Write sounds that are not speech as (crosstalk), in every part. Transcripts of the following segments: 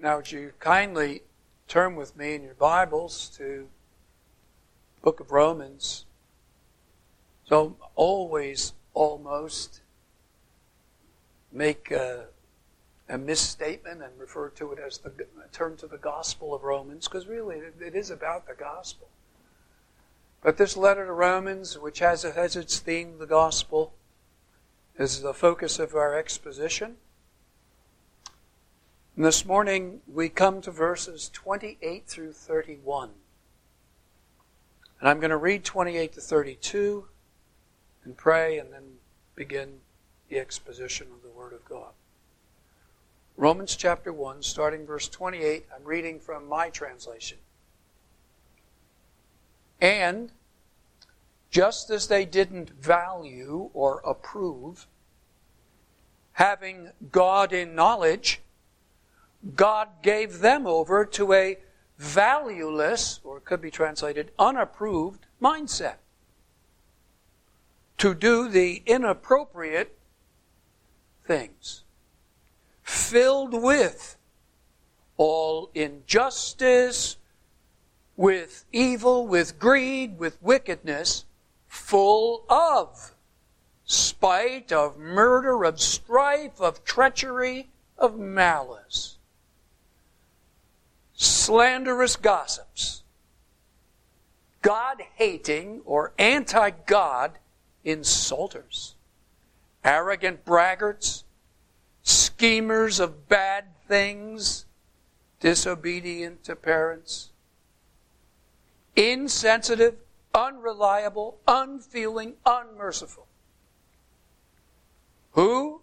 Now, would you kindly turn with me in your Bibles to book of Romans? So, always, almost, make a, a misstatement and refer to it as the turn to the Gospel of Romans, because really it is about the Gospel. But this letter to Romans, which has, has its theme, the Gospel, is the focus of our exposition. And this morning we come to verses 28 through 31. And I'm going to read 28 to 32 and pray and then begin the exposition of the Word of God. Romans chapter 1, starting verse 28, I'm reading from my translation. And just as they didn't value or approve having God in knowledge, God gave them over to a valueless, or it could be translated unapproved, mindset. To do the inappropriate things. Filled with all injustice, with evil, with greed, with wickedness, full of spite, of murder, of strife, of treachery, of malice slanderous gossips, God hating or anti God insulters, arrogant braggarts, schemers of bad things, disobedient to parents, insensitive, unreliable, unfeeling, unmerciful. Who,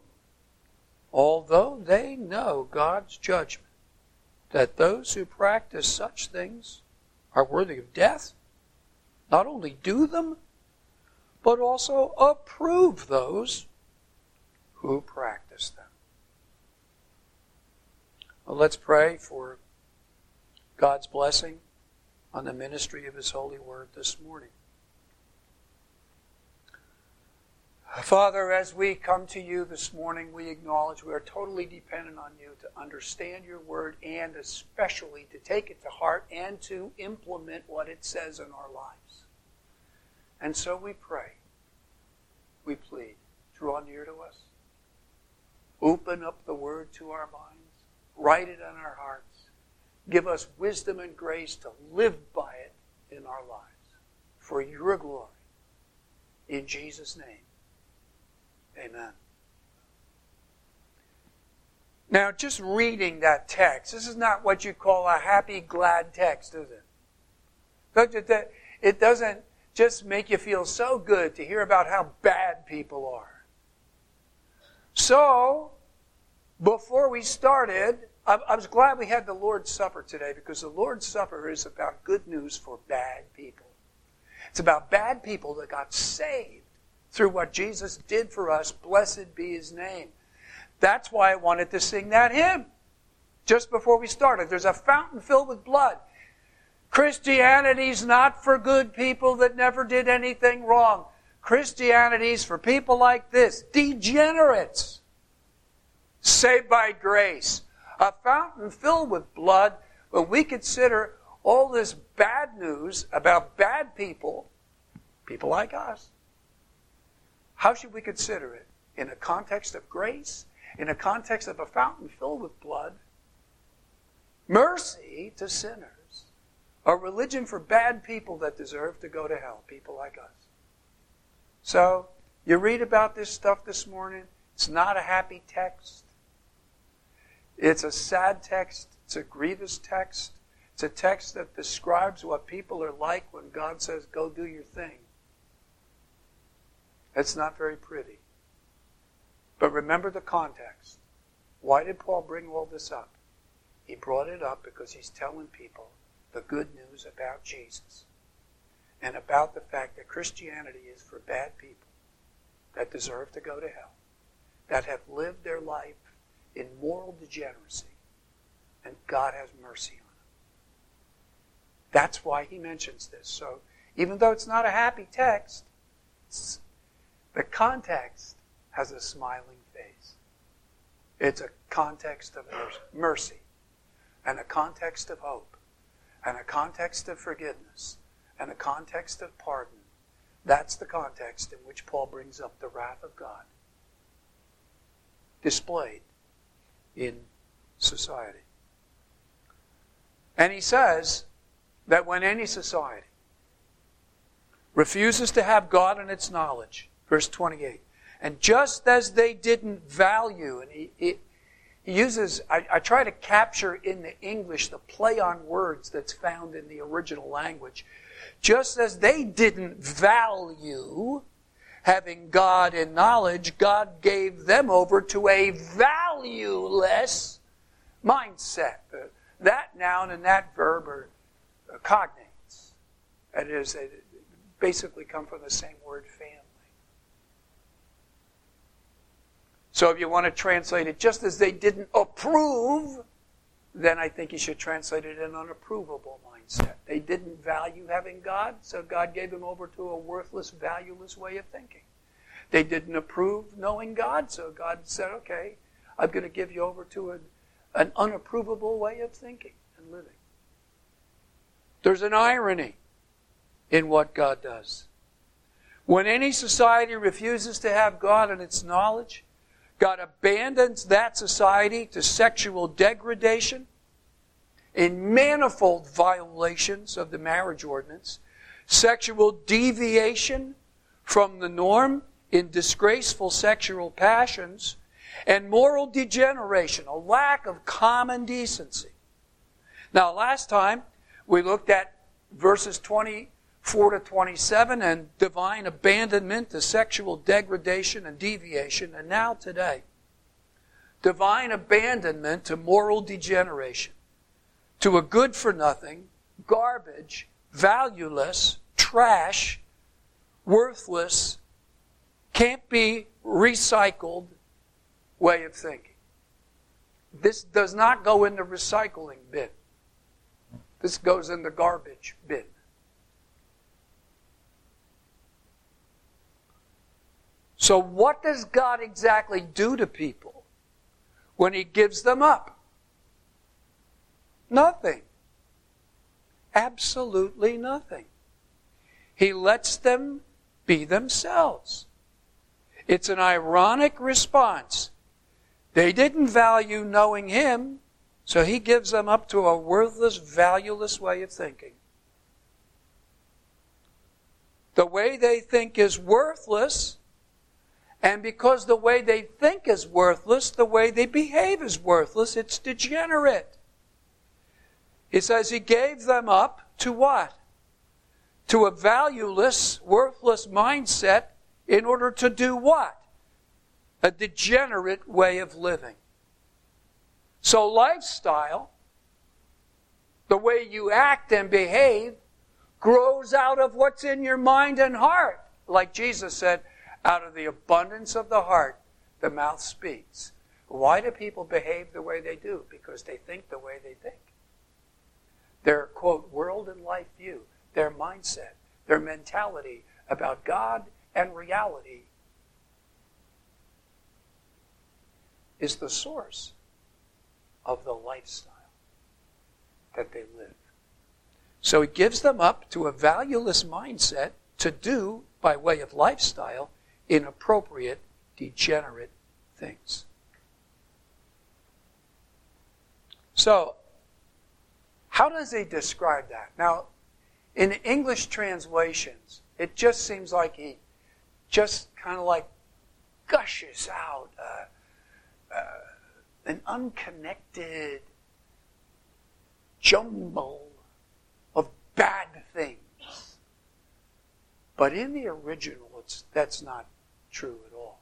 although they know God's judgment, that those who practice such things are worthy of death, not only do them, but also approve those who practice them. Well, let's pray for God's blessing on the ministry of His holy word this morning. Father, as we come to you this morning, we acknowledge we are totally dependent on you to understand your word and especially to take it to heart and to implement what it says in our lives. And so we pray, we plead, draw near to us, open up the word to our minds, write it on our hearts, give us wisdom and grace to live by it in our lives for your glory. In Jesus' name. Amen. Now, just reading that text, this is not what you call a happy, glad text, is it? It doesn't just make you feel so good to hear about how bad people are. So, before we started, I was glad we had the Lord's Supper today because the Lord's Supper is about good news for bad people. It's about bad people that got saved through what Jesus did for us. Blessed be his name. That's why I wanted to sing that hymn just before we started. There's a fountain filled with blood. Christianity's not for good people that never did anything wrong. Christianity's for people like this, degenerates, saved by grace. A fountain filled with blood, when we consider all this bad news about bad people, people like us, how should we consider it? In a context of grace? In a context of a fountain filled with blood? Mercy to sinners. A religion for bad people that deserve to go to hell, people like us. So, you read about this stuff this morning. It's not a happy text. It's a sad text. It's a grievous text. It's a text that describes what people are like when God says, go do your thing. It's not very pretty. But remember the context. Why did Paul bring all this up? He brought it up because he's telling people the good news about Jesus and about the fact that Christianity is for bad people that deserve to go to hell, that have lived their life in moral degeneracy, and God has mercy on them. That's why he mentions this. So, even though it's not a happy text, the context has a smiling face. It's a context of mercy. and a context of hope and a context of forgiveness and a context of pardon. That's the context in which Paul brings up the wrath of God displayed in society. And he says that when any society refuses to have God in its knowledge, verse 28, and just as they didn't value, and he, he, he uses, I, I try to capture in the English the play on words that's found in the original language. Just as they didn't value having God in knowledge, God gave them over to a valueless mindset. That noun and that verb are cognates. That is, they basically come from the same word. So if you want to translate it just as they didn't approve, then I think you should translate it in an unapprovable mindset. They didn't value having God, so God gave them over to a worthless, valueless way of thinking. They didn't approve knowing God, so God said, okay, I'm going to give you over to an, an unapprovable way of thinking and living. There's an irony in what God does. When any society refuses to have God in its knowledge, God abandons that society to sexual degradation in manifold violations of the marriage ordinance, sexual deviation from the norm in disgraceful sexual passions, and moral degeneration, a lack of common decency. Now, last time we looked at verses 24 to 27 and divine abandonment to sexual degradation and deviation, and now today, divine abandonment to moral degeneration, to a good for nothing, garbage, valueless, trash, worthless, can't be recycled way of thinking. This does not go in the recycling bin. This goes in the garbage bin. So, what does God exactly do to people when He gives them up? Nothing. Absolutely nothing. He lets them be themselves. It's an ironic response. They didn't value knowing Him, so He gives them up to a worthless, valueless way of thinking. The way they think is worthless, and because the way they think is worthless, the way they behave is worthless. It's degenerate. He says He gave them up to what? To a valueless, worthless mindset in order to do what? A degenerate way of living. So, lifestyle, the way you act and behave, grows out of what's in your mind and heart. Like Jesus said, out of the abundance of the heart, the mouth speaks. Why do people behave the way they do? Because they think the way they think. Their, quote, world and life view, their mindset, their mentality about God and reality is the source of the lifestyle that they live. So he gives them up to a valueless mindset to do, by way of lifestyle, inappropriate, degenerate things. So, how does he describe that? Now, in English translations, it just seems like he just kind of like gushes out uh, uh, an unconnected jumble of bad things. But in the original, it's, that's not true at all.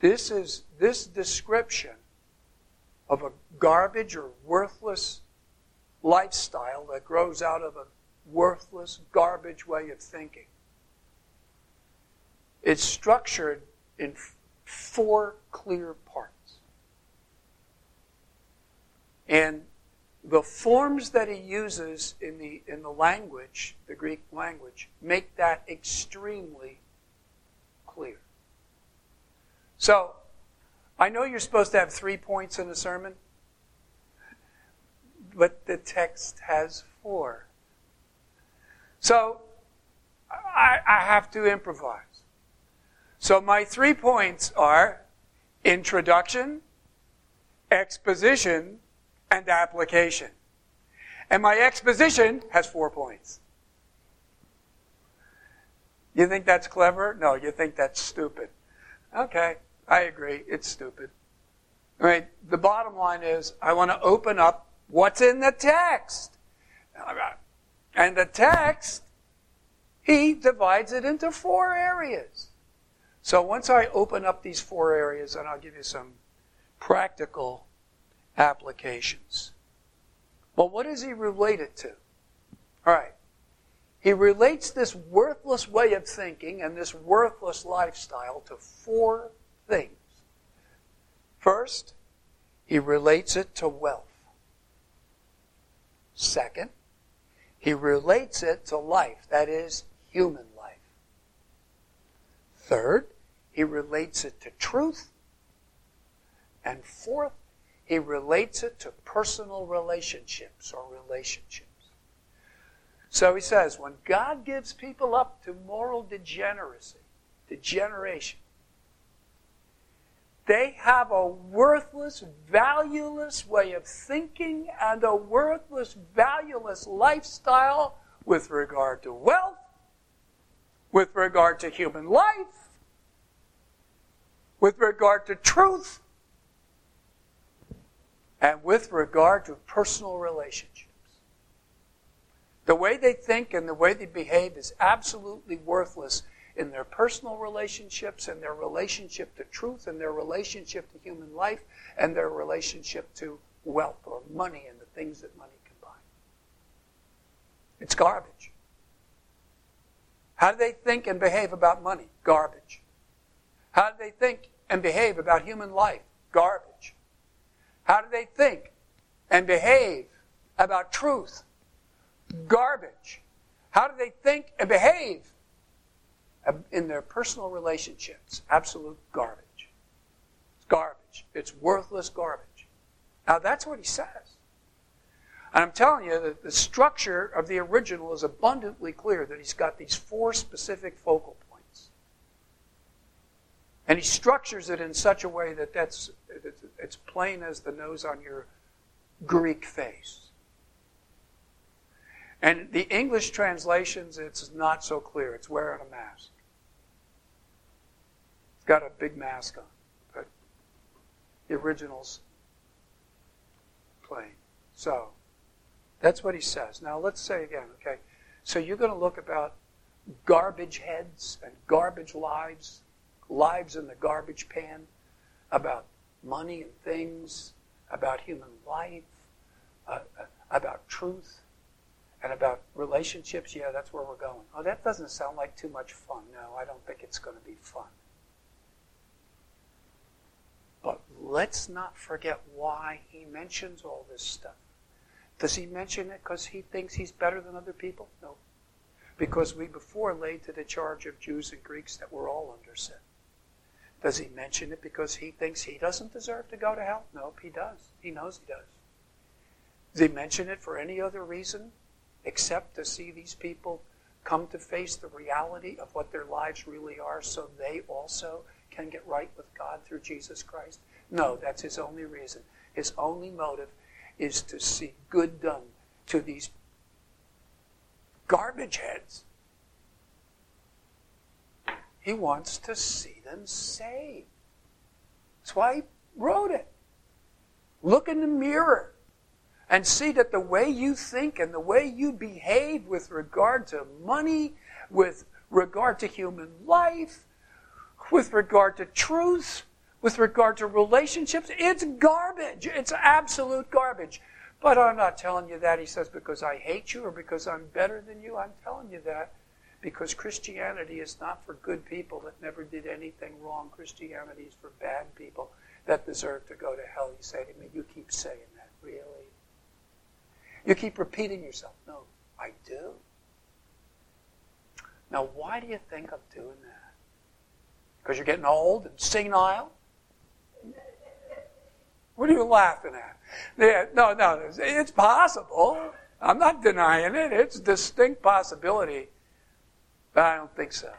This is this description of a garbage or worthless lifestyle that grows out of a worthless garbage way of thinking it's structured in four clear parts. And the forms that he uses in the, in the language, the Greek language, make that extremely clear. So, I know you're supposed to have three points in a sermon. but the text has four. So I, I have to improvise. So my three points are introduction, exposition, and application. And my exposition has four points. You think that's clever? No, you think that's stupid. Okay, I agree. It's stupid. All right, the bottom line is I want to open up what's in the text. And the text, he divides it into four areas. So once I open up these four areas, and I'll give you some practical applications. Well, what does he relate it to? All right. He relates this worthless way of thinking and this worthless lifestyle to four things. First, he relates it to wealth. Second, he relates it to life, that is, human life. Third, he relates it to truth. And fourth, he relates it to personal relationships or relationships. So he says, when God gives people up to moral degeneracy, degeneration, they have a worthless, valueless way of thinking and a worthless, valueless lifestyle with regard to wealth, with regard to human life, with regard to truth, and with regard to personal relationships. The way they think and the way they behave is absolutely worthless in their personal relationships and their relationship to truth and their relationship to human life and their relationship to wealth or money and the things that money can buy. It's garbage. How do they think and behave about money? Garbage. How do they think and behave about human life? Garbage. How do they think and behave about truth? Garbage. How do they think and behave in their personal relationships? Absolute garbage. It's garbage. It's worthless garbage. Now that's what he says. And I'm telling you that the structure of the original is abundantly clear that he's got these four specific focal and he structures it in such a way that that's it's plain as the nose on your Greek face. And the English translations, it's not so clear. It's wearing a mask. It's got a big mask on, but the original's plain. So that's what he says. Now let's say again, okay? So you're going to look about garbage heads and garbage lives lives in the garbage pan, about money and things, about human life, uh, uh, about truth, and about relationships. Yeah, that's where we're going. Oh, that doesn't sound like too much fun. No, I don't think it's going to be fun. But let's not forget why he mentions all this stuff. Does he mention it because he thinks he's better than other people? No. Because we before laid to the charge of Jews and Greeks that we're all under sin. Does he mention it because he thinks he doesn't deserve to go to hell? Nope, he does. He knows he does. Does he mention it for any other reason except to see these people come to face the reality of what their lives really are so they also can get right with God through Jesus Christ? No, that's his only reason. His only motive is to see good done to these garbage heads he wants to see them saved. That's why he wrote it. Look in the mirror and see that the way you think and the way you behave with regard to money, with regard to human life, with regard to truth, with regard to relationships, it's garbage. It's absolute garbage. But I'm not telling you that, he says, because I hate you or because I'm better than you. I'm telling you that because Christianity is not for good people that never did anything wrong. Christianity is for bad people that deserve to go to hell. You say to me, You keep saying that, really? You keep repeating yourself. No, I do. Now, why do you think I'm doing that? Because you're getting old and senile? What are you laughing at? Yeah, no, no, it's possible. I'm not denying it. It's a distinct possibility. But I don't think so.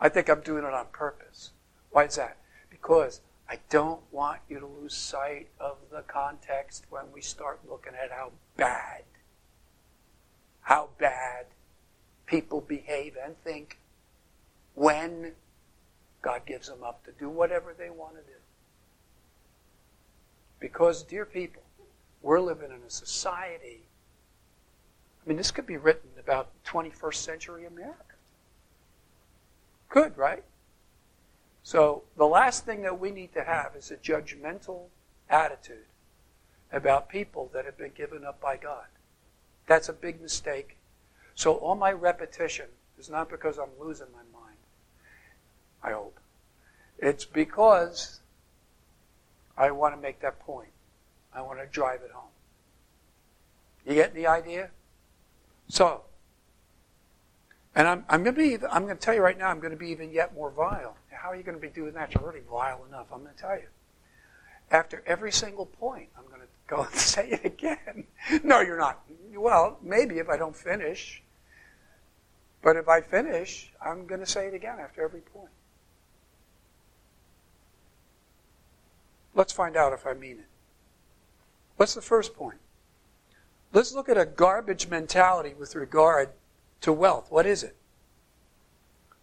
I think I'm doing it on purpose. Why is that? Because I don't want you to lose sight of the context when we start looking at how bad, how bad people behave and think when God gives them up to do whatever they want to do. Because, dear people, we're living in a society. I mean, this could be written about 21st century America. Could, right? So, the last thing that we need to have is a judgmental attitude about people that have been given up by God. That's a big mistake. So, all my repetition is not because I'm losing my mind. I hope. It's because I want to make that point. I want to drive it home. You get the idea? So, and I'm, I'm going to be, I'm going to tell you right now, I'm going to be even yet more vile. How are you going to be doing that? You're already vile enough. I'm going to tell you. After every single point, I'm going to go (laughs) and say it again. no, you're not. Well, maybe if I don't finish. But if I finish, I'm going to say it again after every point. Let's find out if I mean it. What's the first point? Let's look at a garbage mentality with regard to wealth. What is it?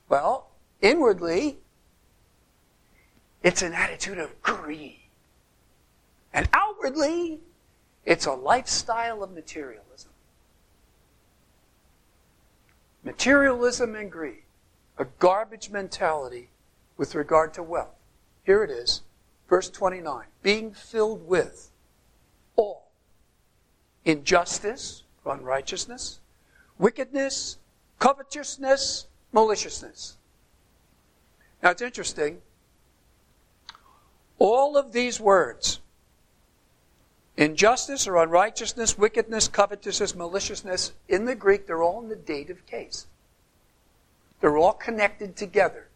Well, inwardly, it's an attitude of greed. And outwardly, it's a lifestyle of materialism. Materialism and greed. A garbage mentality with regard to wealth. Here it is. Verse 29 being filled with all injustice, unrighteousness, wickedness, covetousness, maliciousness. Now it's interesting. All of these words, injustice or unrighteousness, wickedness, covetousness, maliciousness, in the Greek, they're all in the dative case. They're all connected together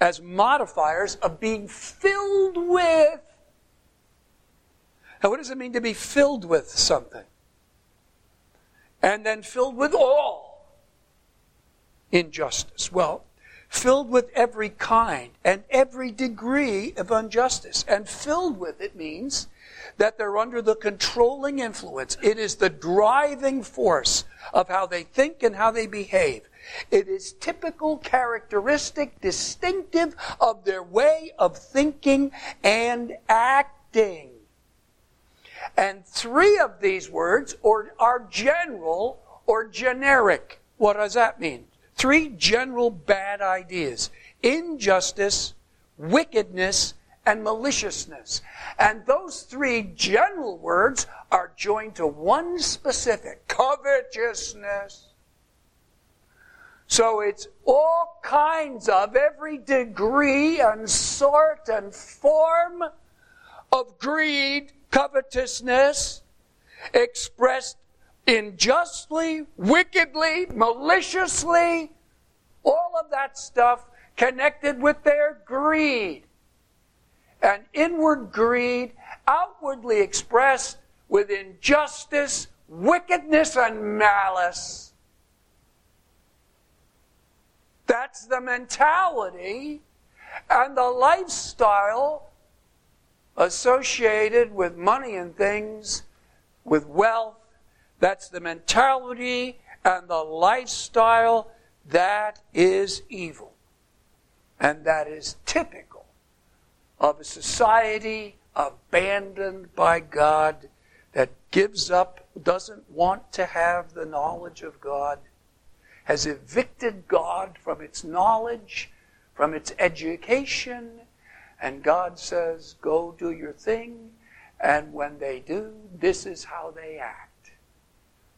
as modifiers of being filled with. Now, what does it mean to be filled with something? And then filled with all injustice. Well, filled with every kind and every degree of injustice. And filled with it means that they're under the controlling influence. It is the driving force of how they think and how they behave. It is typical, characteristic, distinctive of their way of thinking and acting. And three of these words are general or generic. What does that mean? Three general bad ideas injustice, wickedness, and maliciousness. And those three general words are joined to one specific covetousness. So it's all kinds of every degree and sort and form of greed, covetousness, expressed unjustly, wickedly, maliciously, all of that stuff connected with their greed. And inward greed, outwardly expressed with injustice, wickedness, and malice. That's the mentality and the lifestyle associated with money and things, with wealth. That's the mentality and the lifestyle that is evil. And that is typical of a society abandoned by God that gives up, doesn't want to have the knowledge of God, has evicted God from its knowledge, from its education, and God says, Go do your thing. And when they do, this is how they act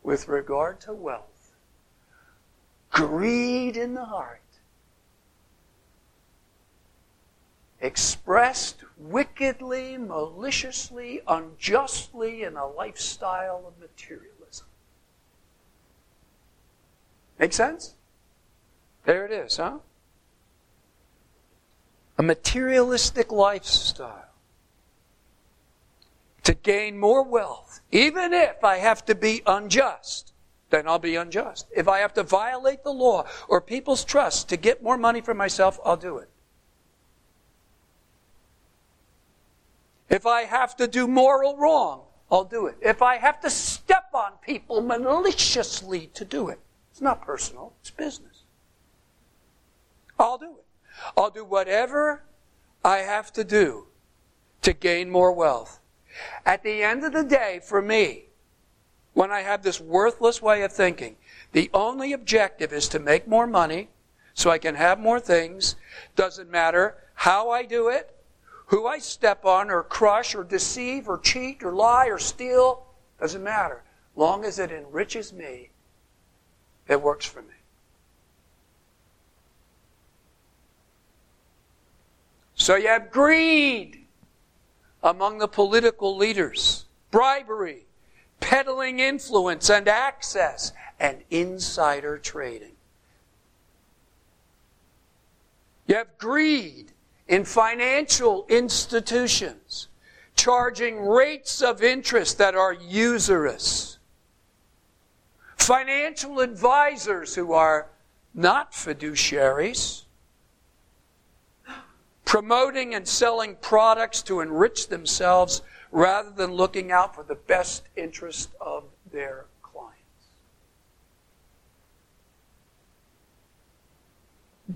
with regard to wealth. Greed in the heart, expressed wickedly, maliciously, unjustly in a lifestyle of materialism. Make sense? There it is, huh? A materialistic lifestyle. to gain more wealth, even if I have to be unjust, then I'll be unjust. If I have to violate the law or people's trust to get more money for myself, I'll do it. If I have to do moral wrong, I'll do it. If I have to step on people maliciously to do it, it's not personal, it's business. I'll do it. I'll do whatever I have to do to gain more wealth. At the end of the day, for me, when I have this worthless way of thinking, the only objective is to make more money so I can have more things. Doesn't matter how I do it, who I step on or crush or deceive or cheat or lie or steal. Doesn't matter. Long as it enriches me, it works for me. So you have greed among the political leaders, bribery, peddling influence and access, and insider trading. You have greed in financial institutions, charging rates of interest that are usurious. Financial advisors who are not fiduciaries promoting and selling products to enrich themselves rather than looking out for the best interest of their clients.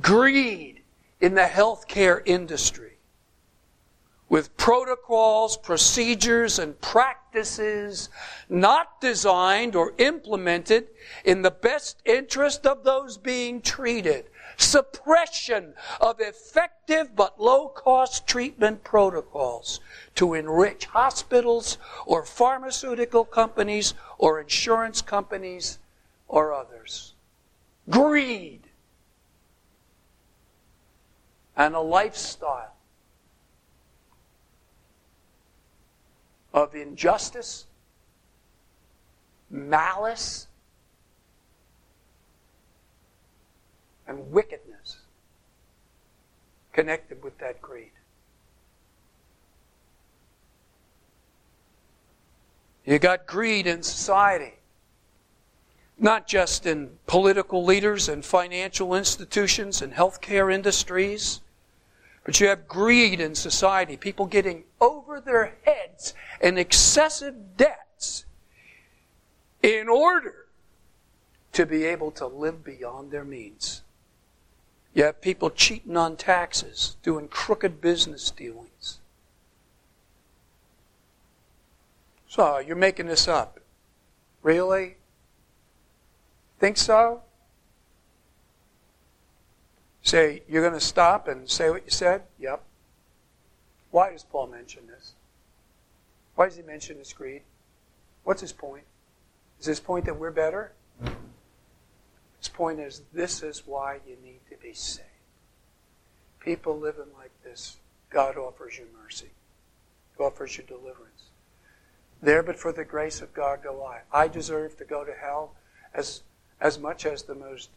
Greed in the healthcare industry with protocols, procedures, and practices not designed or implemented in the best interest of those being treated suppression of effective but low cost treatment protocols to enrich hospitals or pharmaceutical companies or insurance companies or others. Greed and a lifestyle of injustice, malice, and wickedness connected with that greed. You got greed in society, not just in political leaders and financial institutions and healthcare industries, but you have greed in society, people getting over their heads in excessive debts in order to be able to live beyond their means. You have people cheating on taxes, doing crooked business dealings. So, you're making this up. Really? Think so? Say, you're going to stop and say what you said? Yep. Why does Paul mention this? Why does he mention this greed? What's his point? Is his point that we're better? His point is this is why you need to be saved. People living like this, God offers you mercy. He offers you deliverance. There but for the grace of God go I. I deserve to go to hell as, as much as the most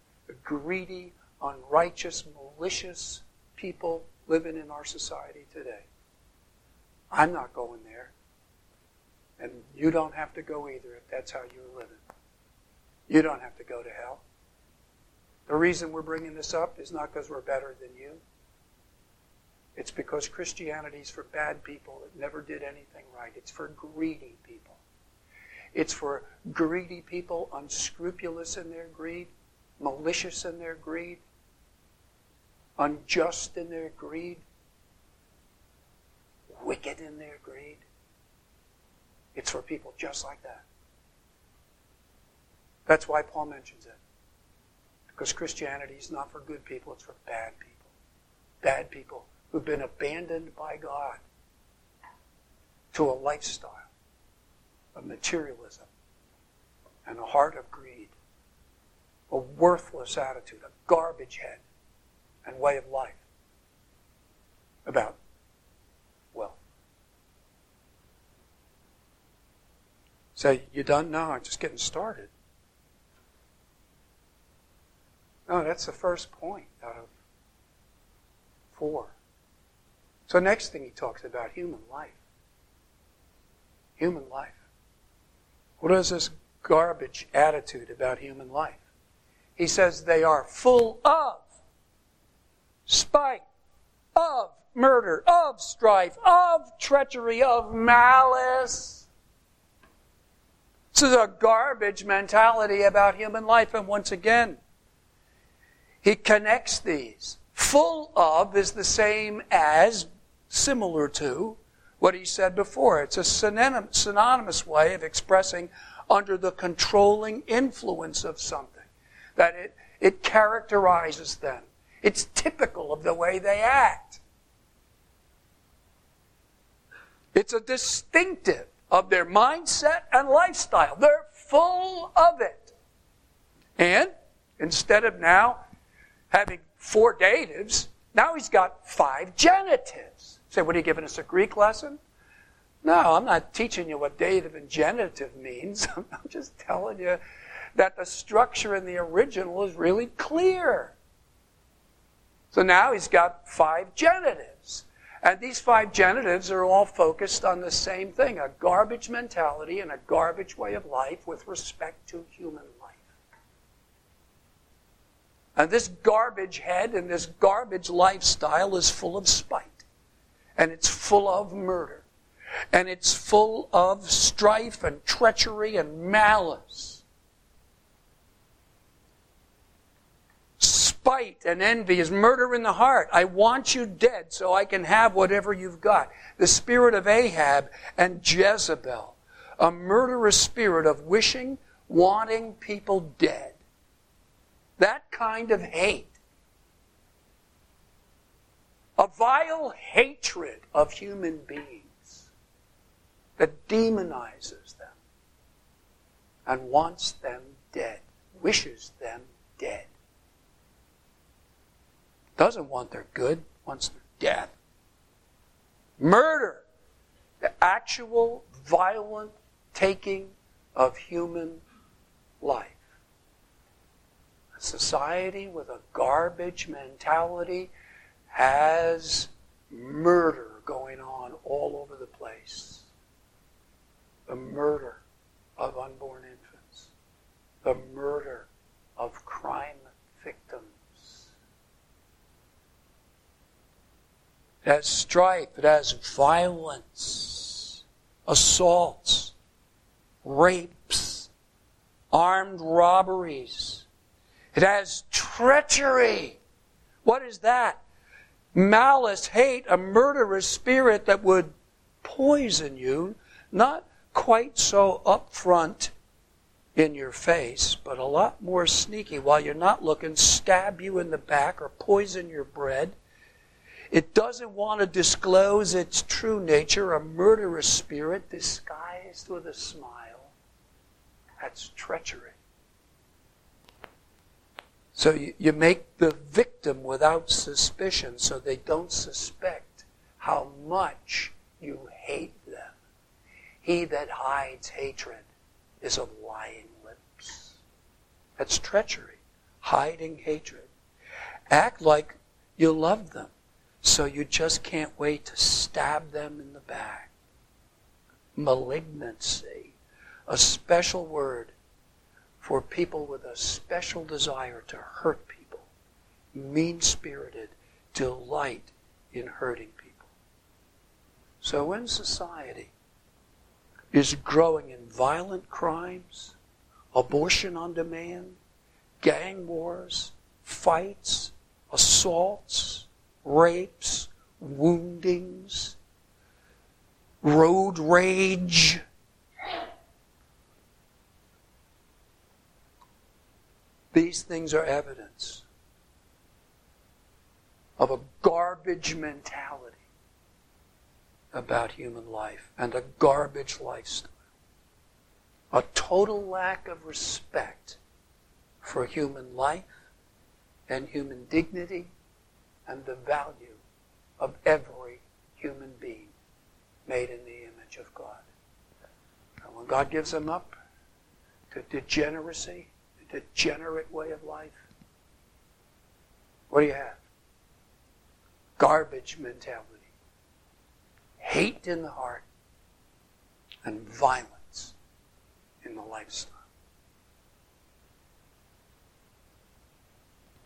greedy, unrighteous, malicious people living in our society today. I'm not going there. And you don't have to go either if that's how you're living. You don't have to go to hell. The reason we're bringing this up is not because we're better than you. It's because Christianity is for bad people that never did anything right. It's for greedy people. It's for greedy people, unscrupulous in their greed, malicious in their greed, unjust in their greed, wicked in their greed. It's for people just like that. That's why Paul mentions it. Because Christianity is not for good people, it's for bad people. Bad people who've been abandoned by God to a lifestyle of materialism and a heart of greed, a worthless attitude, a garbage head and way of life about wealth. Say, you done? No, I'm just getting started. No, that's the first point out of four. So next thing he talks about human life. human life. What is this garbage attitude about human life? He says they are full of spite, of murder, of strife, of treachery, of malice. This is a garbage mentality about human life. And once again, he connects these. Full of is the same as, similar to, what he said before. It's a synonymous way of expressing under the controlling influence of something. That it, it characterizes them. It's typical of the way they act. It's a distinctive of their mindset and lifestyle. They're full of it. And instead of now having four datives, now he's got five genitives. Say, what are you giving us a Greek lesson? No, I'm not teaching you what dative and genitive means. (laughs) I'm just telling you that the structure in the original is really clear. So now he's got five genitives. And these five genitives are all focused on the same thing a garbage mentality and a garbage way of life with respect to human. And this garbage head and this garbage lifestyle is full of spite. And it's full of murder. And it's full of strife and treachery and malice. spite and envy is murder in the heart. I want you dead so I can have whatever you've got. The spirit of Ahab and Jezebel, a murderous spirit of wishing, wanting people dead. That kind of hate. A vile hatred of human beings that demonizes them and wants them dead, wishes them dead. Doesn't want their good, wants their death. Murder, the actual violent taking of human life. Society with a garbage mentality has murder going on all over the place. The murder of unborn infants. The murder of crime victims It has strife. It has violence, assaults, rapes, armed robberies. It has treachery. What is that? Malice, hate, a murderous spirit that would poison you, not quite so upfront in your face, but a lot more sneaky while you're not looking, stab you in the back or poison your bread it doesn't want to disclose its true nature, a murderous spirit disguised with a smile. That's treachery. So you, you make the victim without suspicion so they don't suspect how much you hate them. He that hides hatred is of lying lips. That's treachery, hiding hatred. Act like you love them. So you just can't wait to stab them in the back. Malignancy, a special word for people with a special desire to hurt people, mean spirited, delight in hurting people. So when society is growing in violent crimes, abortion on demand, gang wars, fights, assaults, rapes, woundings, road rage. These things are evidence of a garbage mentality about human life and a garbage lifestyle. A total lack of respect for human life and human dignity and the value of every human being made in the image of God. And when God gives them up to degeneracy, degenerate way of life, what do you have? Garbage mentality. Hate in the heart. and violence in the lifestyle.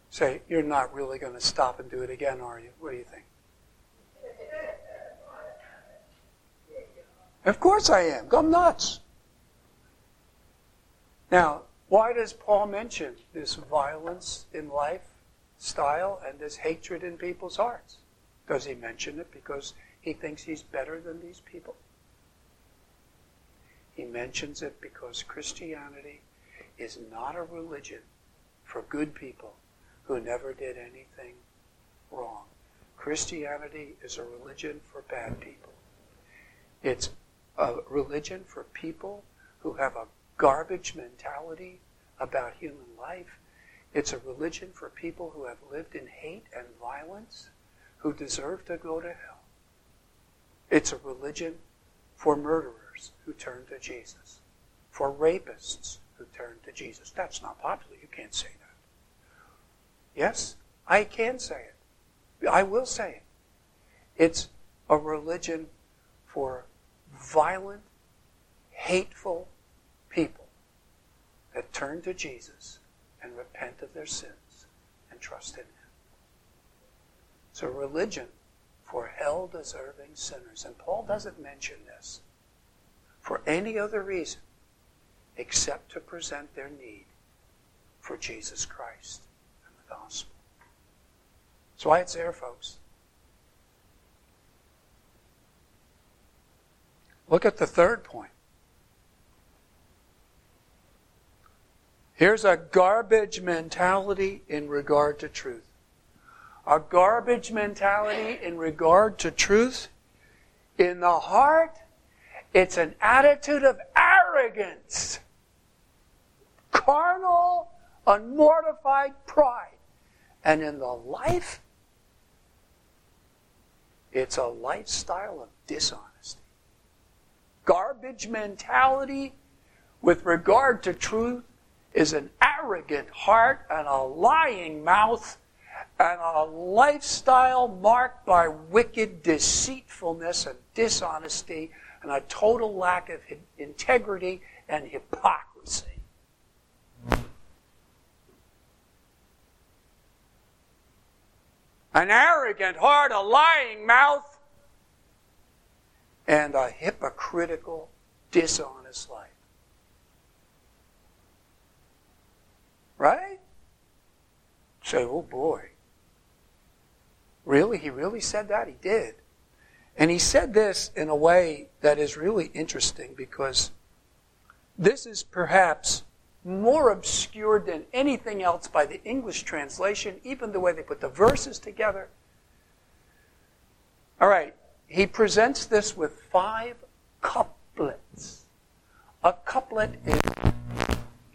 Say, you're not really going to stop and do it again, are you? What do you think? Of course I am. Go nuts. Now, why does Paul mention this violence in lifestyle and this hatred in people's hearts? Does he mention it because he thinks he's better than these people? He mentions it because Christianity is not a religion for good people who never did anything wrong. Christianity is a religion for bad people. It's a religion for people who have a garbage mentality about human life. It's a religion for people who have lived in hate and violence, who deserve to go to hell. It's a religion for murderers who turn to Jesus, for rapists who turn to Jesus. That's not popular. You can't say that. Yes, I can say it. I will say it. It's a religion for violent, hateful people that turn to Jesus and repent of their sins and trust in Him. It's a religion for hell deserving sinners. And Paul doesn't mention this for any other reason except to present their need for Jesus Christ and the gospel. That's why it's there, folks. Look at the third point. Here's a garbage mentality in regard to truth. A garbage mentality in regard to truth. In the heart, it's an attitude of arrogance, carnal, unmortified pride. And in the life, it's a lifestyle of dishonesty. Garbage mentality with regard to truth is an arrogant heart and a lying mouth and a lifestyle marked by wicked deceitfulness and dishonesty and a total lack of integrity and hypocrisy. An arrogant heart, a lying mouth, and a hypocritical, dishonest life. Right? Say, oh boy. Really? He really said that? He did. And he said this in a way that is really interesting because this is perhaps more obscured than anything else by the English translation, even the way they put the verses together. All right, he presents this with five couplets. A couplet is,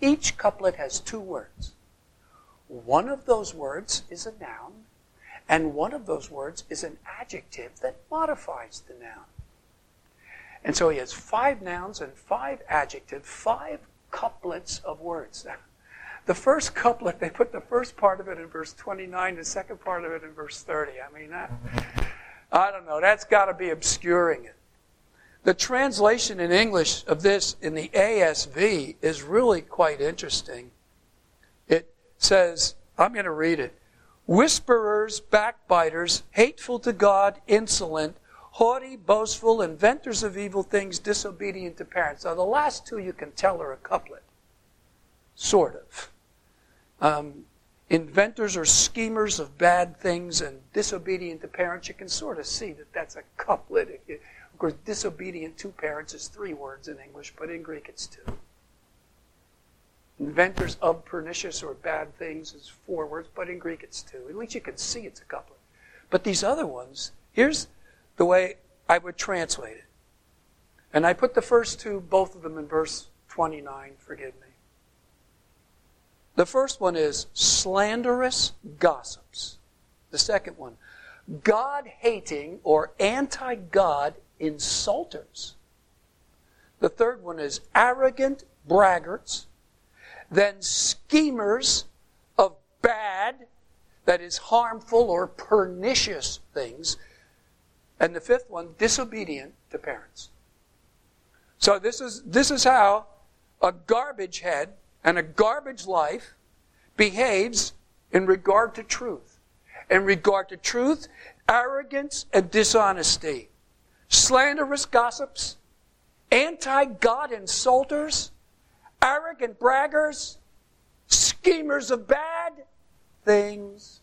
each couplet has two words. One of those words is a noun, and one of those words is an adjective that modifies the noun. And so he has five nouns and five adjectives, five couplets of words. (laughs) The first couplet, they put the first part of it in verse 29, the second part of it in verse 30. I mean, that, I don't know, that's got to be obscuring it. The translation in English of this in the ASV is really quite interesting. It says, I'm going to read it whisperers, backbiters, hateful to God, insolent, haughty, boastful, inventors of evil things, disobedient to parents. Now, the last two you can tell are a couplet. Sort of. Um, inventors or schemers of bad things and disobedient to parents, you can sort of see that that's a couplet. Of course, disobedient to parents is three words in English, but in Greek it's two. Inventors of pernicious or bad things is four words, but in Greek it's two. At least you can see it's a couplet. But these other ones, here's the way I would translate it. And I put the first two, both of them in verse 29, forgive me. The first one is slanderous gossips. The second one, God hating or anti God insulters. The third one is arrogant braggarts then schemers of bad, that is harmful or pernicious things. And the fifth one, disobedient to parents. So this is this is how a garbage head and a garbage life behaves in regard to truth. In regard to truth, arrogance and dishonesty, slanderous gossips, anti God insulters, arrogant braggers, schemers of bad things,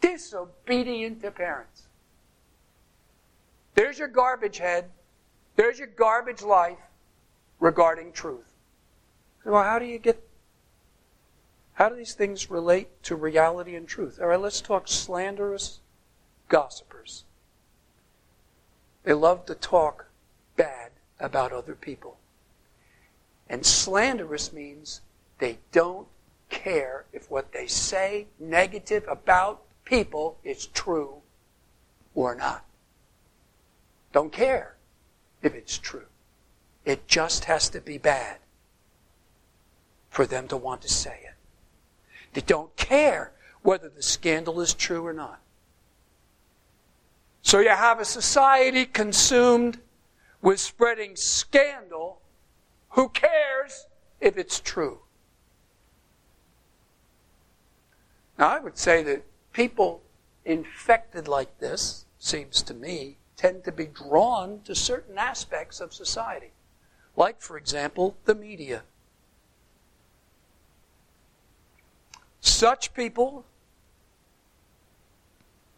disobedient to parents. There's your garbage head. There's your garbage life regarding truth. Well, how do you get how do these things relate to reality and truth? All right, let's talk slanderous gossipers. They love to talk bad about other people. And slanderous means they don't care if what they say negative about people is true or not. Don't care if it's true. It just has to be bad for them to want to say it. They don't care whether the scandal is true or not. So you have a society consumed with spreading scandal. Who cares if it's true? Now, I would say that people infected like this, seems to me, tend to be drawn to certain aspects of society. Like, for example, the media. Such people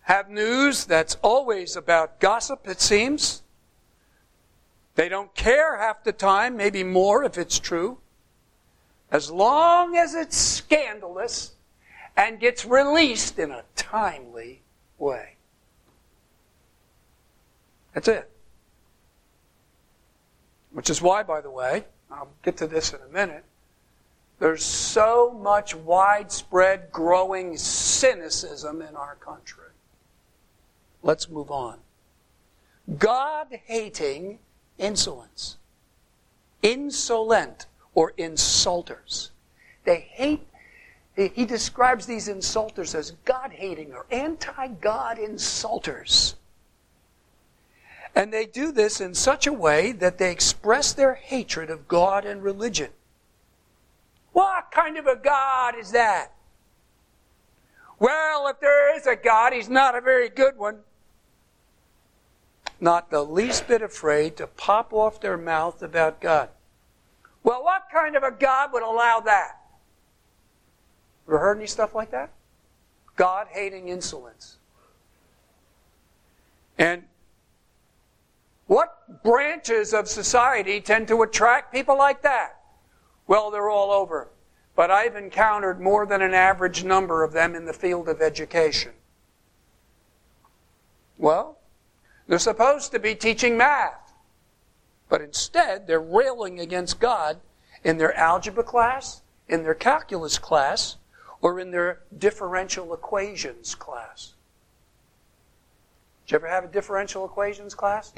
have news that's always about gossip, it seems. They don't care half the time, maybe more if it's true. As long as it's scandalous and gets released in a timely way. That's it. Which is why, by the way, I'll get to this in a minute, there's so much widespread growing cynicism in our country. Let's move on. God hating insolence. Insolent or insulters. They hate, he describes these insulters as God hating or anti God insulters. And they do this in such a way that they express their hatred of God and religion. What kind of a God is that? Well, if there is a God, he's not a very good one. Not the least bit afraid to pop off their mouth about God. Well, what kind of a God would allow that? Ever heard any stuff like that? God hating insolence. And what branches of society tend to attract people like that? Well, they're all over. But I've encountered more than an average number of them in the field of education. Well, they're supposed to be teaching math. But instead, they're railing against God in their algebra class, in their calculus class, or in their differential equations class. Did you ever have a differential equations class?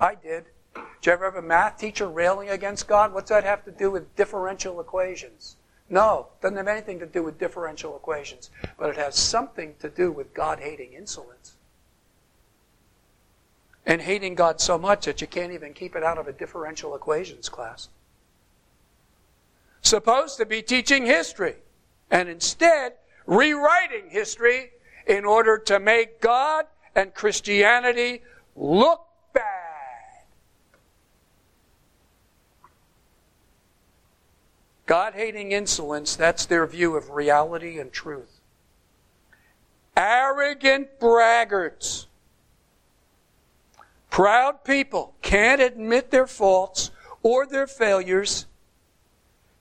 I did. Did you ever have a math teacher railing against God? What's that have to do with differential equations? No, doesn't have anything to do with differential equations, but it has something to do with God hating insolence. And hating God so much that you can't even keep it out of a differential equations class. Supposed to be teaching history, and instead rewriting history in order to make God and Christianity look bad. God hating insolence, that's their view of reality and truth. Arrogant braggarts. Proud people can't admit their faults or their failures.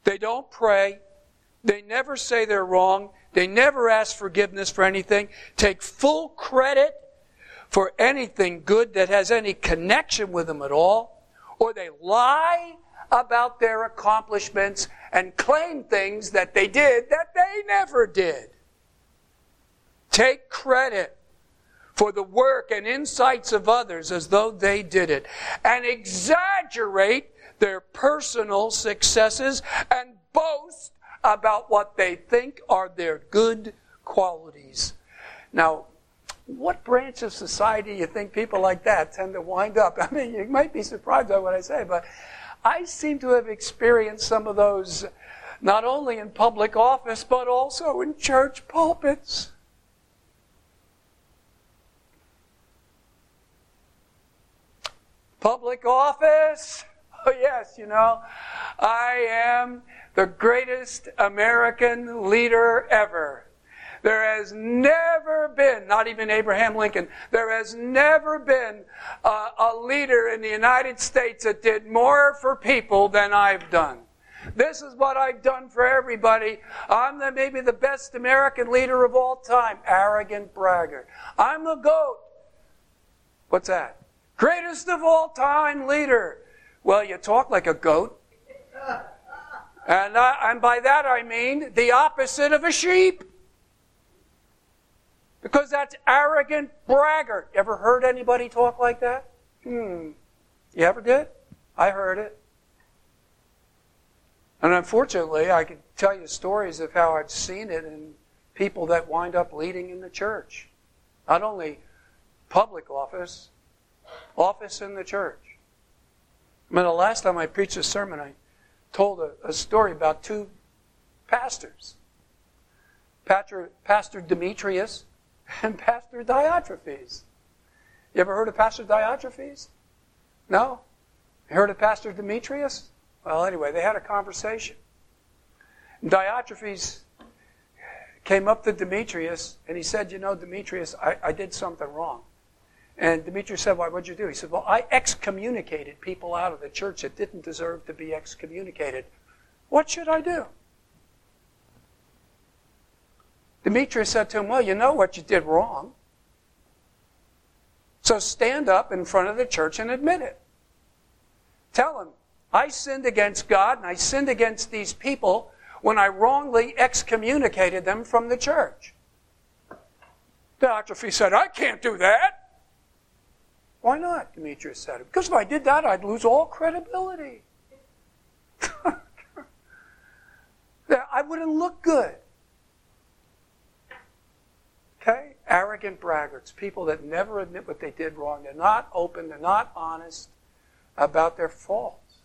They don't pray. They never say they're wrong. They never ask forgiveness for anything. Take full credit for anything good that has any connection with them at all. Or they lie about their accomplishments and claim things that they did that they never did. Take credit for the work and insights of others as though they did it, and exaggerate their personal successes and boast about what they think are their good qualities. Now, what branch of society you think people like that tend to wind up? (laughs) I mean, you might be surprised by what I say, but I seem to have experienced some of those not only in public office, but also in church pulpits. Public office. (laughs) Oh, yes, you know, I am the greatest American leader ever. There has never been, not even Abraham Lincoln, there has never been a, a, leader in the United States that did more for people than I've done. This is what I've done for everybody. I'm the, maybe the best American leader of all time. Arrogant braggart. I'm the GOAT. What's that? Greatest of all time leader. Well, you talk like a goat. And, uh, and by that I mean the opposite of a sheep. Because that's arrogant braggart. Ever heard anybody talk like that? Hmm. You ever did? I heard it. And unfortunately, I can tell you stories of how I've seen it in people that wind up leading in the church. Not only public office, office in the church. I mean, the last time I preached a sermon, I told a, a story about two pastors Pastor, Pastor Demetrius and (laughs) Pastor Diotrephes. You ever heard of Pastor Diotrephes? No? You heard of Pastor Demetrius? Well, anyway, they had a conversation. Diotrephes came up to Demetrius and he said, You know, Demetrius, I, I did something wrong. And Demetrius said, Why, what'd you do? He said, Well, I excommunicated people out of the church that didn't deserve to be excommunicated. What should I do? Demetrius said to him, Well, you know what you did wrong. So stand up in front of the church and admit it. Tell him, I sinned against God and I sinned against these people when I wrongly excommunicated them from the church. Dr. Diotrephes said, I can't do that. Why not? Demetrius said. Because if I did that, I'd lose all credibility. (laughs) I wouldn't look good. Okay? Arrogant braggarts, people that never admit what they did wrong. They're not open, they're not honest about their faults.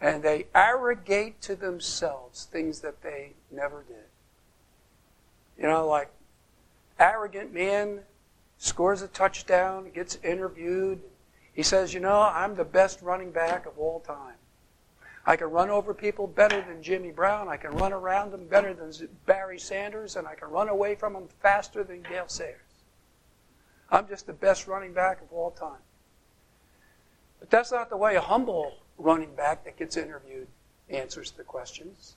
And they arrogate to themselves things that they never did. You know, like arrogant man scores a touchdown, gets interviewed. He says, You know, I'm the best running back of all time. I can run over people better than Jimmy Brown. I can run around them better than Barry Sanders, and I can run away from them faster than Gale Sayers. I'm just the best running back of all time. But that's not the way a humble running back that gets interviewed answers the questions.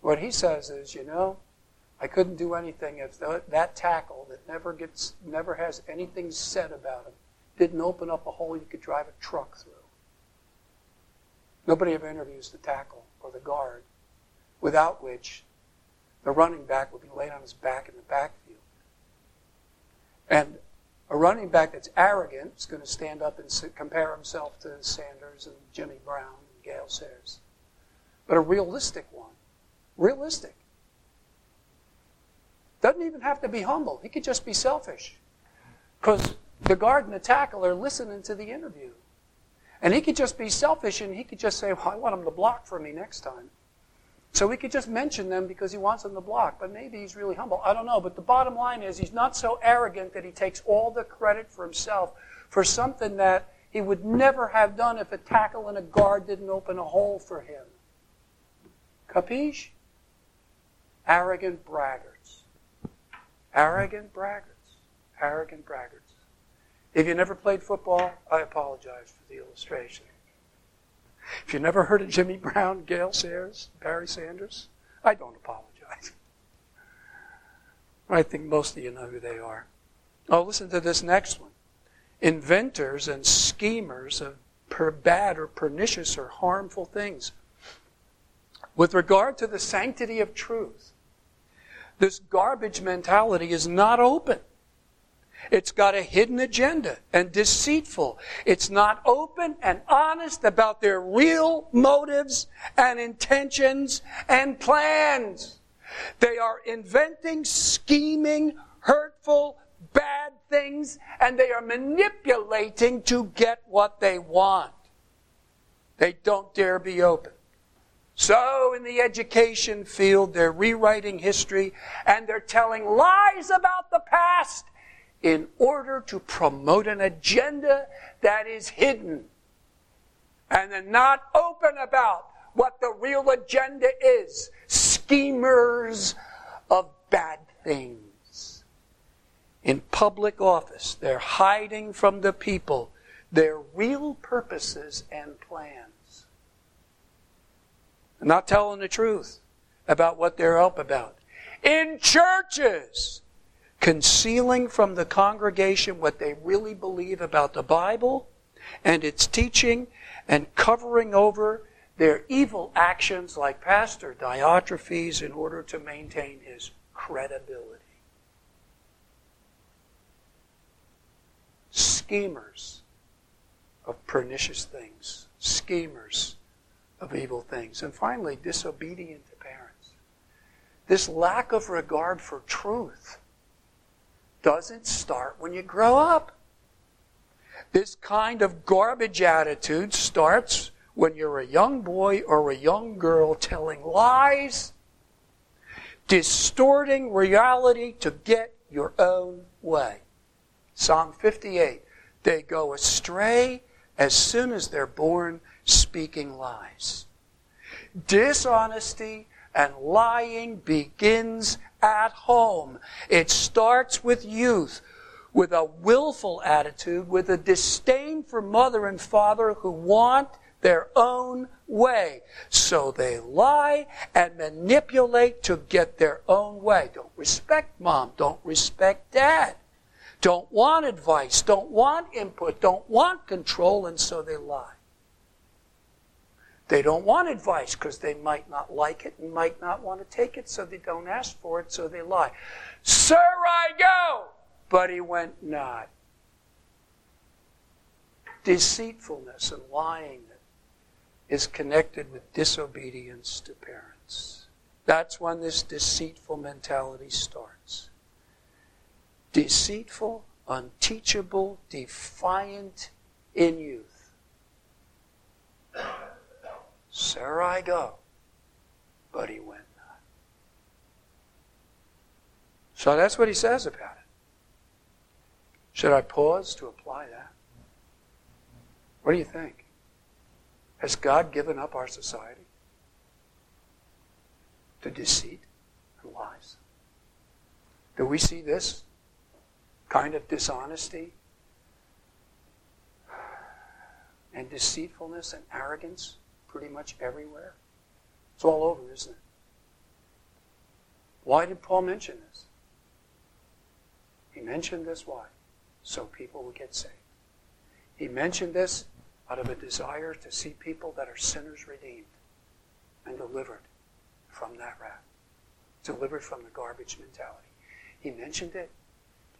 What he says is, you know, I couldn't do anything if that tackle that never gets, never has anything said about him, didn't open up a hole you could drive a truck through. Nobody ever interviews the tackle or the guard, without which the running back would be laid on his back in the backfield. And a running back that's arrogant is going to stand up and compare himself to Sanders and Jimmy Brown and Gale Sayers. But a realistic one, realistic, doesn't even have to be humble. He could just be selfish. Because the guard and the tackle are listening to the interview. And he could just be selfish and he could just say, well, I want him to block for me next time. So he could just mention them because he wants them to block. But maybe he's really humble. I don't know. But the bottom line is he's not so arrogant that he takes all the credit for himself for something that he would never have done if a tackle and a guard didn't open a hole for him. Capiche? Arrogant braggarts. Arrogant braggarts. Arrogant braggarts. If you never played football, I apologize for the illustration. If you never heard of Jimmy (laughs) Brown, Gale Sayers, Barry Sanders, I don't apologize. I think most of you know who they are. Oh, listen to this next one. Inventors and schemers of per bad or pernicious or harmful things. With regard to the sanctity of truth, this garbage mentality is not open. It's got a hidden agenda and deceitful. It's not open and honest about their real motives and intentions and plans. They are inventing, scheming, hurtful, bad things, and they are manipulating to get what they want. They don't dare be open. So, in the education field, they're rewriting history and they're telling lies about the past in order to promote an agenda that is hidden and then not open about what the real agenda is. Schemers of bad things. In public office, they're hiding from the people their real purposes and plans. Not telling the truth about what they're up about. In churches, concealing from the congregation what they really believe about the Bible and its teaching and covering over their evil actions like Pastor Diotrephes in order to maintain his credibility. Schemers of pernicious things, schemers of evil things. And finally, disobedient to parents. This lack of regard for truth doesn't start when you grow up. This kind of garbage attitude starts when you're a young boy or a young girl telling lies, distorting reality to get your own way. Psalm 58 they go astray as soon as they're born, speaking lies. Dishonesty and lying begins at home. It starts with youth with a willful attitude, with a disdain for mother and father who want their own way. So they lie and manipulate to get their own way. Don't respect mom. Don't respect dad. Don't want advice. Don't want input. Don't want control. And so they lie. They don't want advice because they might not like it and might not want to take it, so they don't ask for it, so they lie. Sir, I go! but he went not. Deceitfulness and lying is connected with disobedience to parents. That's when this deceitful mentality starts. Deceitful, unteachable, defiant in youth. Sir, I go, but he went not. So that's what he says about it. Should I pause to apply that? What do you think? Has God given up our society to deceit and lies? Do we see this kind of dishonesty and deceitfulness and arrogance pretty much everywhere? It's all over, isn't it? Why did Paul mention this? He mentioned this why? so people will get saved. He mentioned this out of a desire to see people that are sinners redeemed and delivered from that wrath, delivered from the garbage mentality. He mentioned it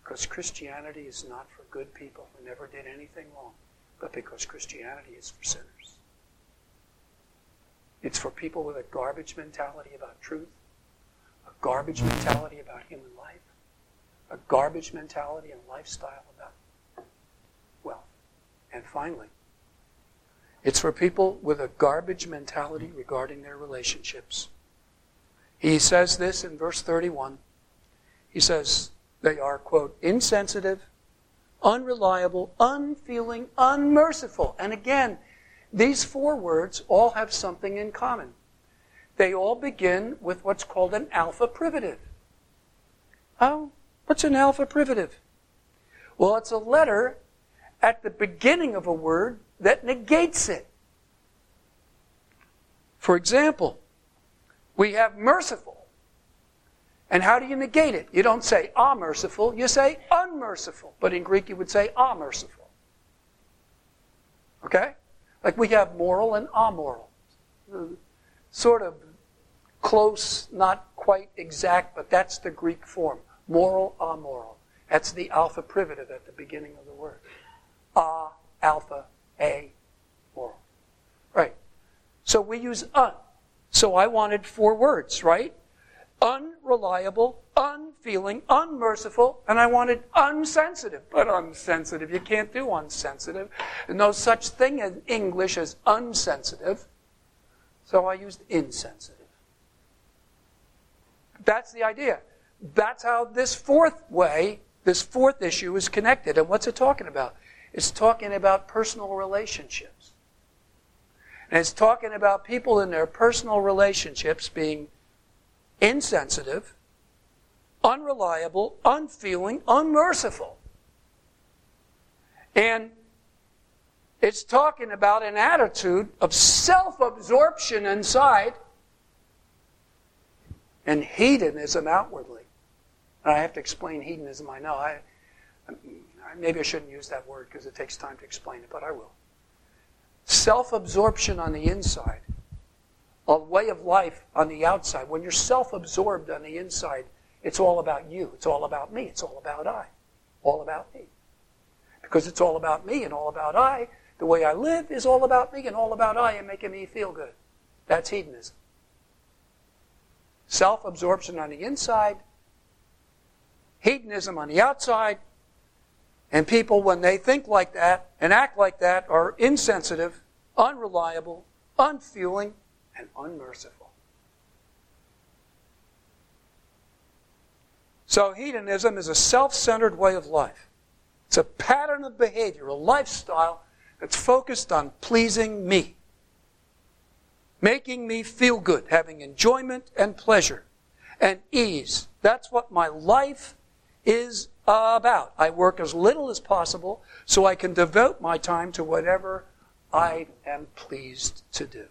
because Christianity is not for good people who never did anything wrong, but because Christianity is for sinners. It's for people with a garbage mentality about truth, a garbage mentality about human life, a garbage mentality and lifestyle about wealth. And finally, it's for people with a garbage mentality regarding their relationships. He says this in verse 31. He says they are, quote, insensitive, unreliable, unfeeling, unmerciful. And again, these four words all have something in common. They all begin with what's called an alpha privative. Oh, What's an alpha privative? Well, it's a letter at the beginning of a word that negates it. For example, we have merciful. And how do you negate it? You don't say ah merciful, you say unmerciful. But in Greek you would say ah merciful. Okay? Like we have moral and amoral. Uh, sort of close, not quite exact, but that's the Greek form. Moral, amoral. That's the alpha privative at the beginning of the word. A, alpha, a, moral. Right. So we use un. So I wanted four words, right? Unreliable, unfeeling, unmerciful, and I wanted unsensitive. But unsensitive, you can't do unsensitive. No such thing in English as unsensitive. So I used insensitive. That's the idea. That's how this fourth way, this fourth issue is connected. And what's it talking about? It's talking about personal relationships. And it's talking about people in their personal relationships being insensitive, unreliable, unfeeling, unmerciful. And it's talking about an attitude of self absorption inside and hedonism outwardly. And I have to explain hedonism, I know. I, maybe I shouldn't use that word because it takes time to explain it, but I will. Self absorption on the inside, a way of life on the outside. When you're self absorbed on the inside, it's all about you. It's all about me. It's all about I. All about me. Because it's all about me and all about I, the way I live is all about me and all about I and making me feel good. That's hedonism. Self absorption on the inside, hedonism on the outside, and people, when they think like that and act like that, are insensitive, unreliable, unfeeling, and unmerciful. So, hedonism is a self centered way of life. It's a pattern of behavior, a lifestyle that's focused on pleasing me making me feel good, having enjoyment and pleasure and ease. That's what my life is about. I work as little as possible so I can devote my time to whatever I am pleased to do.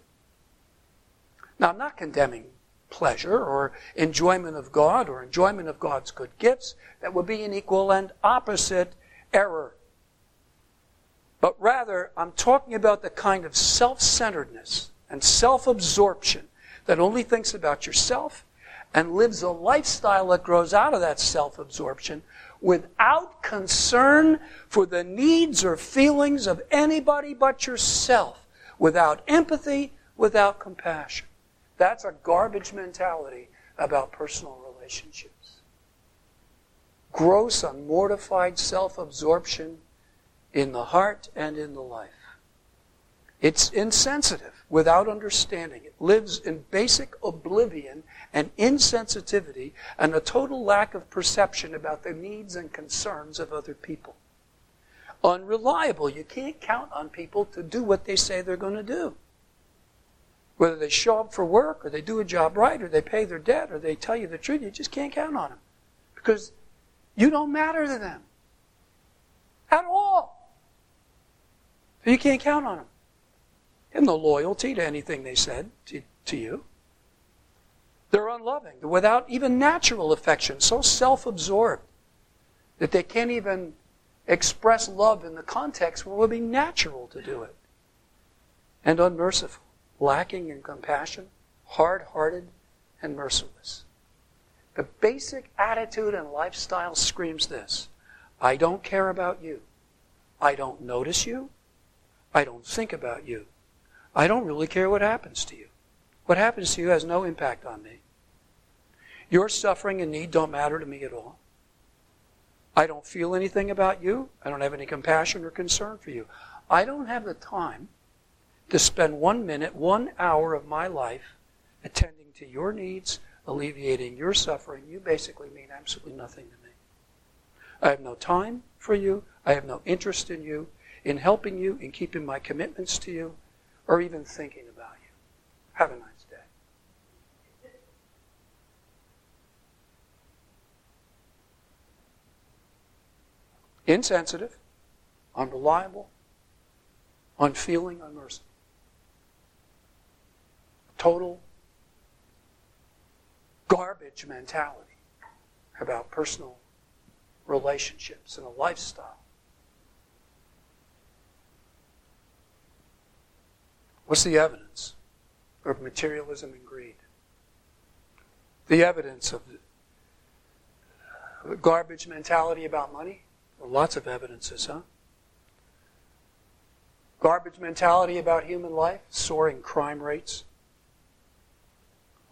Now, I'm not condemning pleasure or enjoyment of God or enjoyment of God's good gifts. That would be an equal and opposite error. But rather, I'm talking about the kind of self centeredness and self absorption that only thinks about yourself and lives a lifestyle that grows out of that self absorption without concern for the needs or feelings of anybody but yourself, without empathy, without compassion. That's a garbage mentality about personal relationships. Gross, unmortified self absorption in the heart and in the life. It's insensitive without understanding. It lives in basic oblivion and insensitivity and a total lack of perception about the needs and concerns of other people. Unreliable. You can't count on people to do what they say they're going to do. Whether they show up for work or they do a job right or they pay their debt or they tell you the truth, you just can't count on them. Because you don't matter to them. At all. So you can't count on them and no loyalty to anything they said to, to you. They're unloving, They're without even natural affection, so self absorbed that they can't even express love in the context where it would be natural to do it. And unmerciful, lacking in compassion, hard hearted, and merciless. The basic attitude and lifestyle screams this I don't care about you. I don't notice you. I don't think about you. I don't really care what happens to you. What happens to you has no impact on me. Your suffering and need don't matter to me at all. I don't feel anything about you. I don't have any compassion or concern for you. I don't have the time to spend one minute, one hour of my life attending to your needs, alleviating your suffering. You basically mean absolutely nothing to me. I have no time for you. I have no interest in you, in helping you, in keeping my commitments to you or even thinking about you. Have a nice day. Insensitive, unreliable, unfeeling, unmerciful. Total garbage mentality about personal relationships and a lifestyle. What's the evidence of materialism and greed? The evidence of garbage mentality about money? Well, lots of evidences, huh? Garbage mentality about human life, soaring crime rates,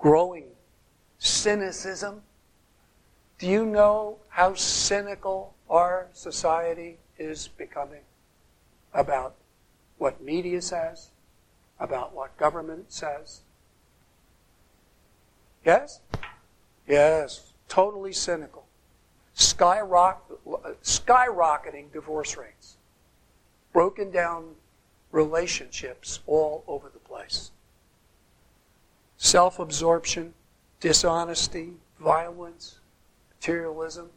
growing cynicism. Do you know how cynical our society is becoming about what media says, about what government says? Yes? Yes, totally cynical. Skyrock, skyrocketing divorce rates, broken down relationships all over the place. Self absorption, dishonesty, violence, materialism,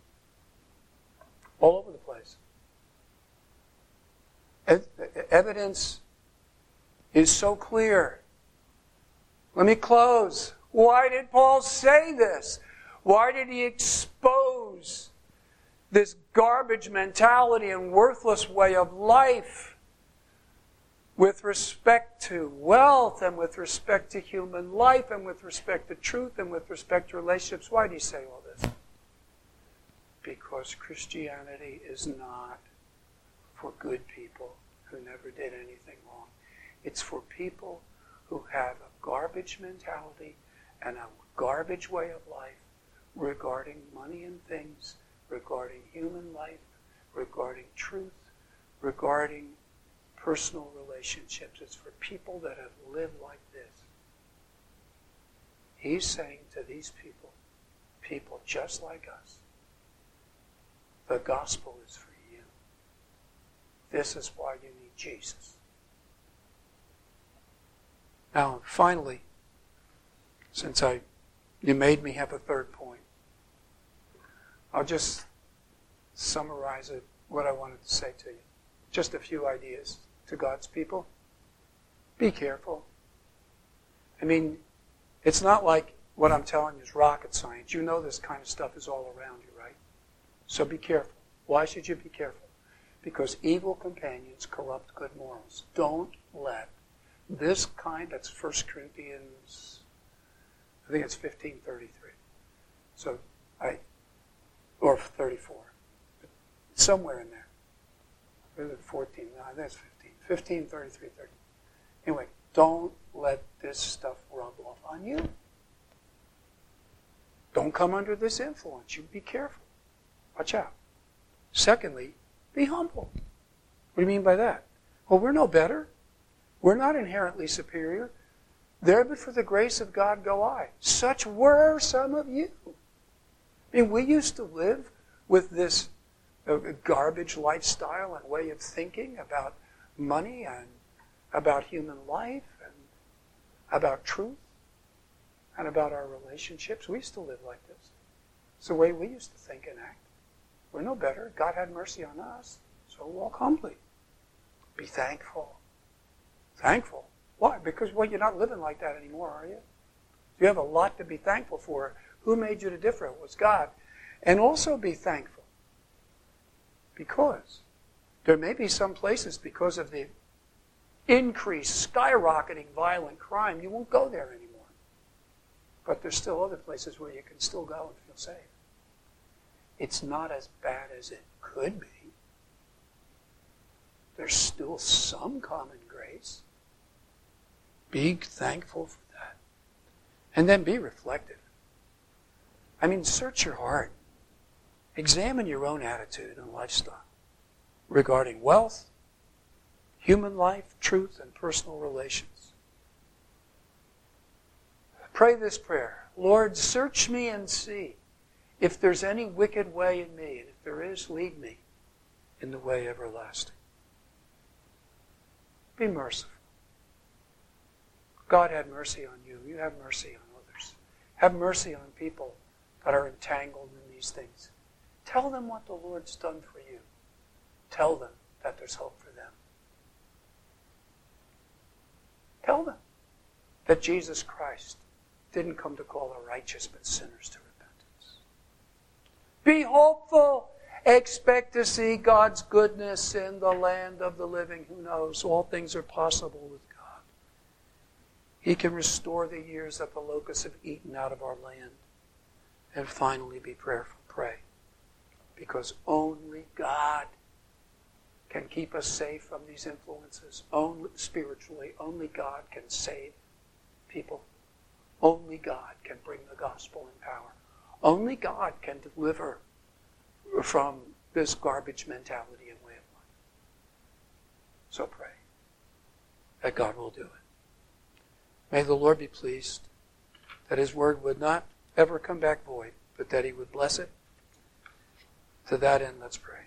all over the place. Evidence is so clear. Let me close. Why did Paul say this? Why did he expose this garbage mentality and worthless way of life with respect to wealth and with respect to human life and with respect to truth and with respect to relationships? Why do you say all this? Because Christianity is not for good people who never did anything wrong. It's for people who have a garbage mentality and a garbage way of life regarding money and things, regarding human life, regarding truth, regarding personal relationships. It's for people that have lived like this. He's saying to these people, people just like us, the gospel is for you. This is why you need Jesus. Now, finally, since I you made me have a third point. I'll just summarize it, what I wanted to say to you. Just a few ideas to God's people. Be careful. I mean, it's not like what I'm telling you is rocket science. You know this kind of stuff is all around you, right? So be careful. Why should you be careful? Because evil companions corrupt good morals. Don't let this kind, that's 1 Corinthians I think it's 1533. So I, or 34. Somewhere in there. It 14? No, I think it's 15. 15, 33, 30. Anyway, don't let this stuff rub off on you. Don't come under this influence. You be careful. Watch out. Secondly, be humble. What do you mean by that? Well, we're no better. We're not inherently superior. There but for the grace of God go I. Such were some of you. I mean, we used to live with this uh, garbage lifestyle and way of thinking about money and about human life and about truth and about our relationships. We used to live like this. It's the way we used to think and act. We're no better. God had mercy on us. So walk humbly. Be thankful. Thankful why? Because, well, you're not living like that anymore, are you? You have a lot to be thankful for. Who made you to differ? It was God. And also be thankful. Because there may be some places, because of the increased, skyrocketing violent crime, you won't go there anymore. But there's still other places where you can still go and feel safe. It's not as bad as it could be. There's still some common grace. Be thankful for that. And then be reflective. I mean, search your heart. Examine your own attitude and lifestyle regarding wealth, human life, truth, and personal relations. Pray this prayer Lord, search me and see if there's any wicked way in me, and if there is, lead me in the way everlasting. Be merciful. God had mercy on you. You have mercy on others. Have mercy on people that are entangled in these things. Tell them what the Lord's done for you. Tell them that there's hope for them. Tell them that Jesus Christ didn't come to call the righteous but sinners to repentance. Be hopeful. Expect to see God's goodness in the land of the living. Who knows? All things are possible with God. he can restore the years that the locusts have eaten out of our land. And finally, be prayerful. Pray. Because only God can keep us safe from these influences. Only spiritually, only God can save people. Only God can bring the gospel in power. Only God can deliver from this garbage mentality and way of life. So pray that God will do it. May the Lord be pleased that his word would not ever come back void, but that he would bless it. To that end, let's pray.